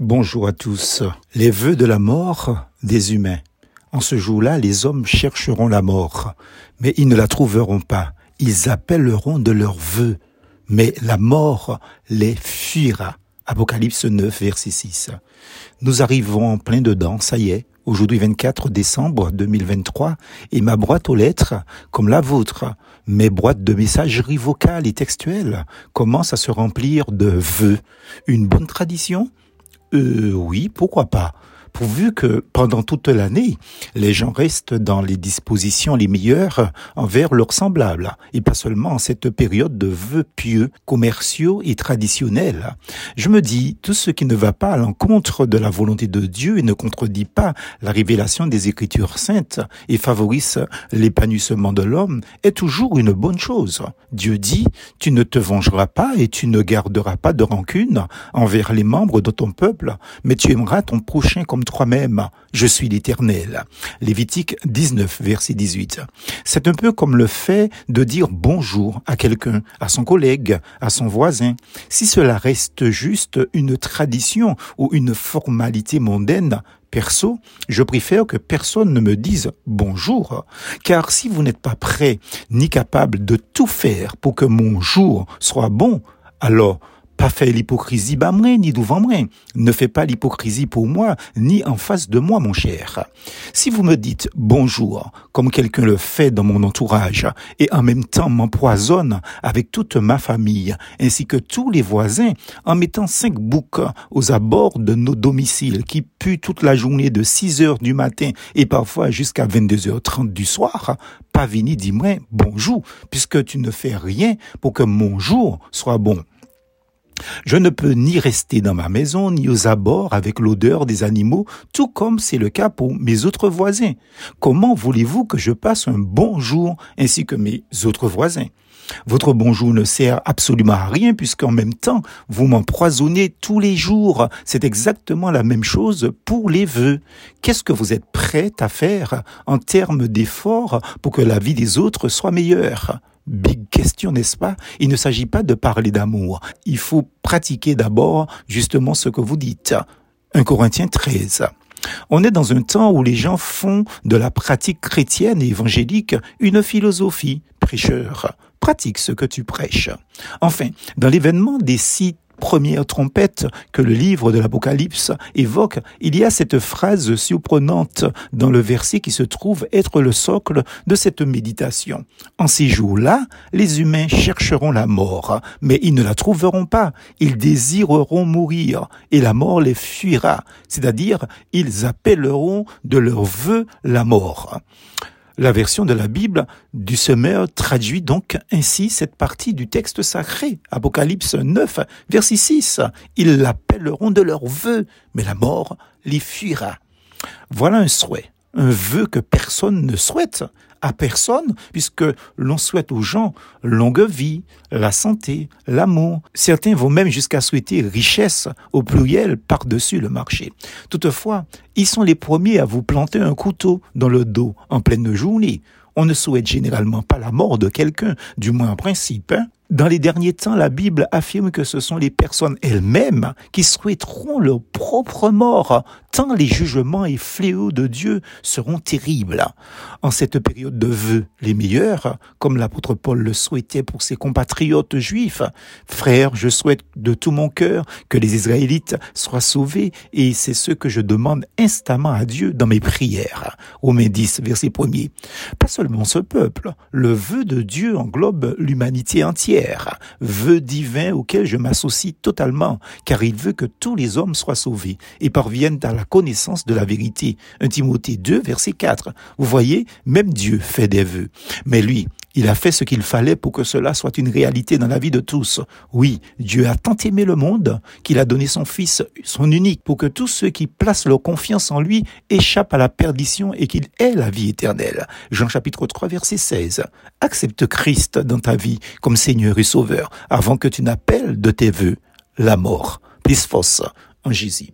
Bonjour à tous. Les vœux de la mort des humains. En ce jour-là, les hommes chercheront la mort, mais ils ne la trouveront pas. Ils appelleront de leurs vœux, mais la mort les fuira. Apocalypse 9, verset 6. Nous arrivons en plein dedans, ça y est, aujourd'hui 24 décembre 2023, et ma boîte aux lettres, comme la vôtre, mes boîtes de messagerie vocale et textuelle, commencent à se remplir de vœux. Une bonne tradition? Euh, oui, pourquoi pas pourvu que pendant toute l'année, les gens restent dans les dispositions les meilleures envers leurs semblables, et pas seulement en cette période de vœux pieux, commerciaux et traditionnels. Je me dis, tout ce qui ne va pas à l'encontre de la volonté de Dieu et ne contredit pas la révélation des Écritures saintes et favorise l'épanouissement de l'homme est toujours une bonne chose. Dieu dit, tu ne te vengeras pas et tu ne garderas pas de rancune envers les membres de ton peuple, mais tu aimeras ton prochain comme toi-même, je suis l'Éternel. Lévitique 19, verset 18. C'est un peu comme le fait de dire bonjour à quelqu'un, à son collègue, à son voisin. Si cela reste juste une tradition ou une formalité mondaine, Perso, je préfère que personne ne me dise bonjour, car si vous n'êtes pas prêt ni capable de tout faire pour que mon jour soit bon, alors pas fait l'hypocrisie bas ni devant moi. Ne fais pas l'hypocrisie pour moi, ni en face de moi, mon cher. Si vous me dites bonjour, comme quelqu'un le fait dans mon entourage, et en même temps m'empoisonne avec toute ma famille, ainsi que tous les voisins, en mettant cinq boucs aux abords de nos domiciles qui puent toute la journée de 6 heures du matin et parfois jusqu'à 22h30 du soir, pas vini dis-moi bonjour, puisque tu ne fais rien pour que mon jour soit bon. Je ne peux ni rester dans ma maison, ni aux abords avec l'odeur des animaux, tout comme c'est le cas pour mes autres voisins. Comment voulez-vous que je passe un bon jour ainsi que mes autres voisins? Votre bonjour ne sert absolument à rien puisqu'en même temps, vous m'empoisonnez tous les jours. C'est exactement la même chose pour les vœux. Qu'est-ce que vous êtes prêt à faire en termes d'efforts pour que la vie des autres soit meilleure? Big question, n'est-ce pas? Il ne s'agit pas de parler d'amour. Il faut pratiquer d'abord justement ce que vous dites. 1 Corinthiens 13. On est dans un temps où les gens font de la pratique chrétienne et évangélique une philosophie. Prêcheur, pratique ce que tu prêches. Enfin, dans l'événement des sites première trompette que le livre de l'Apocalypse évoque, il y a cette phrase surprenante dans le verset qui se trouve être le socle de cette méditation. En ces jours-là, les humains chercheront la mort, mais ils ne la trouveront pas. Ils désireront mourir et la mort les fuira, c'est-à-dire ils appelleront de leur vœu la mort. La version de la Bible du semeur traduit donc ainsi cette partie du texte sacré. Apocalypse 9, verset 6. Ils l'appelleront de leur vœu, mais la mort les fuira. Voilà un souhait, un vœu que personne ne souhaite à personne, puisque l'on souhaite aux gens longue vie, la santé, l'amour. Certains vont même jusqu'à souhaiter richesse au pluriel par-dessus le marché. Toutefois, ils sont les premiers à vous planter un couteau dans le dos en pleine journée. On ne souhaite généralement pas la mort de quelqu'un, du moins en principe. Hein. Dans les derniers temps, la Bible affirme que ce sont les personnes elles-mêmes qui souhaiteront leur propre mort, tant les jugements et fléaux de Dieu seront terribles. En cette période de vœux les meilleurs, comme l'apôtre Paul le souhaitait pour ses compatriotes juifs, frères, je souhaite de tout mon cœur que les Israélites soient sauvés et c'est ce que je demande instamment à Dieu dans mes prières. Romains 10, verset 1 Pas seulement ce peuple, le vœu de Dieu englobe l'humanité entière vœu divin auquel je m'associe totalement, car il veut que tous les hommes soient sauvés et parviennent à la connaissance de la vérité. 1 Timothée 2, verset 4. Vous voyez, même Dieu fait des vœux. Mais lui, il a fait ce qu'il fallait pour que cela soit une réalité dans la vie de tous. Oui, Dieu a tant aimé le monde qu'il a donné son Fils, son unique, pour que tous ceux qui placent leur confiance en lui échappent à la perdition et qu'il ait la vie éternelle. Jean chapitre 3 verset 16. Accepte Christ dans ta vie comme Seigneur et Sauveur avant que tu n'appelles de tes voeux la mort. Plus force en Jésus.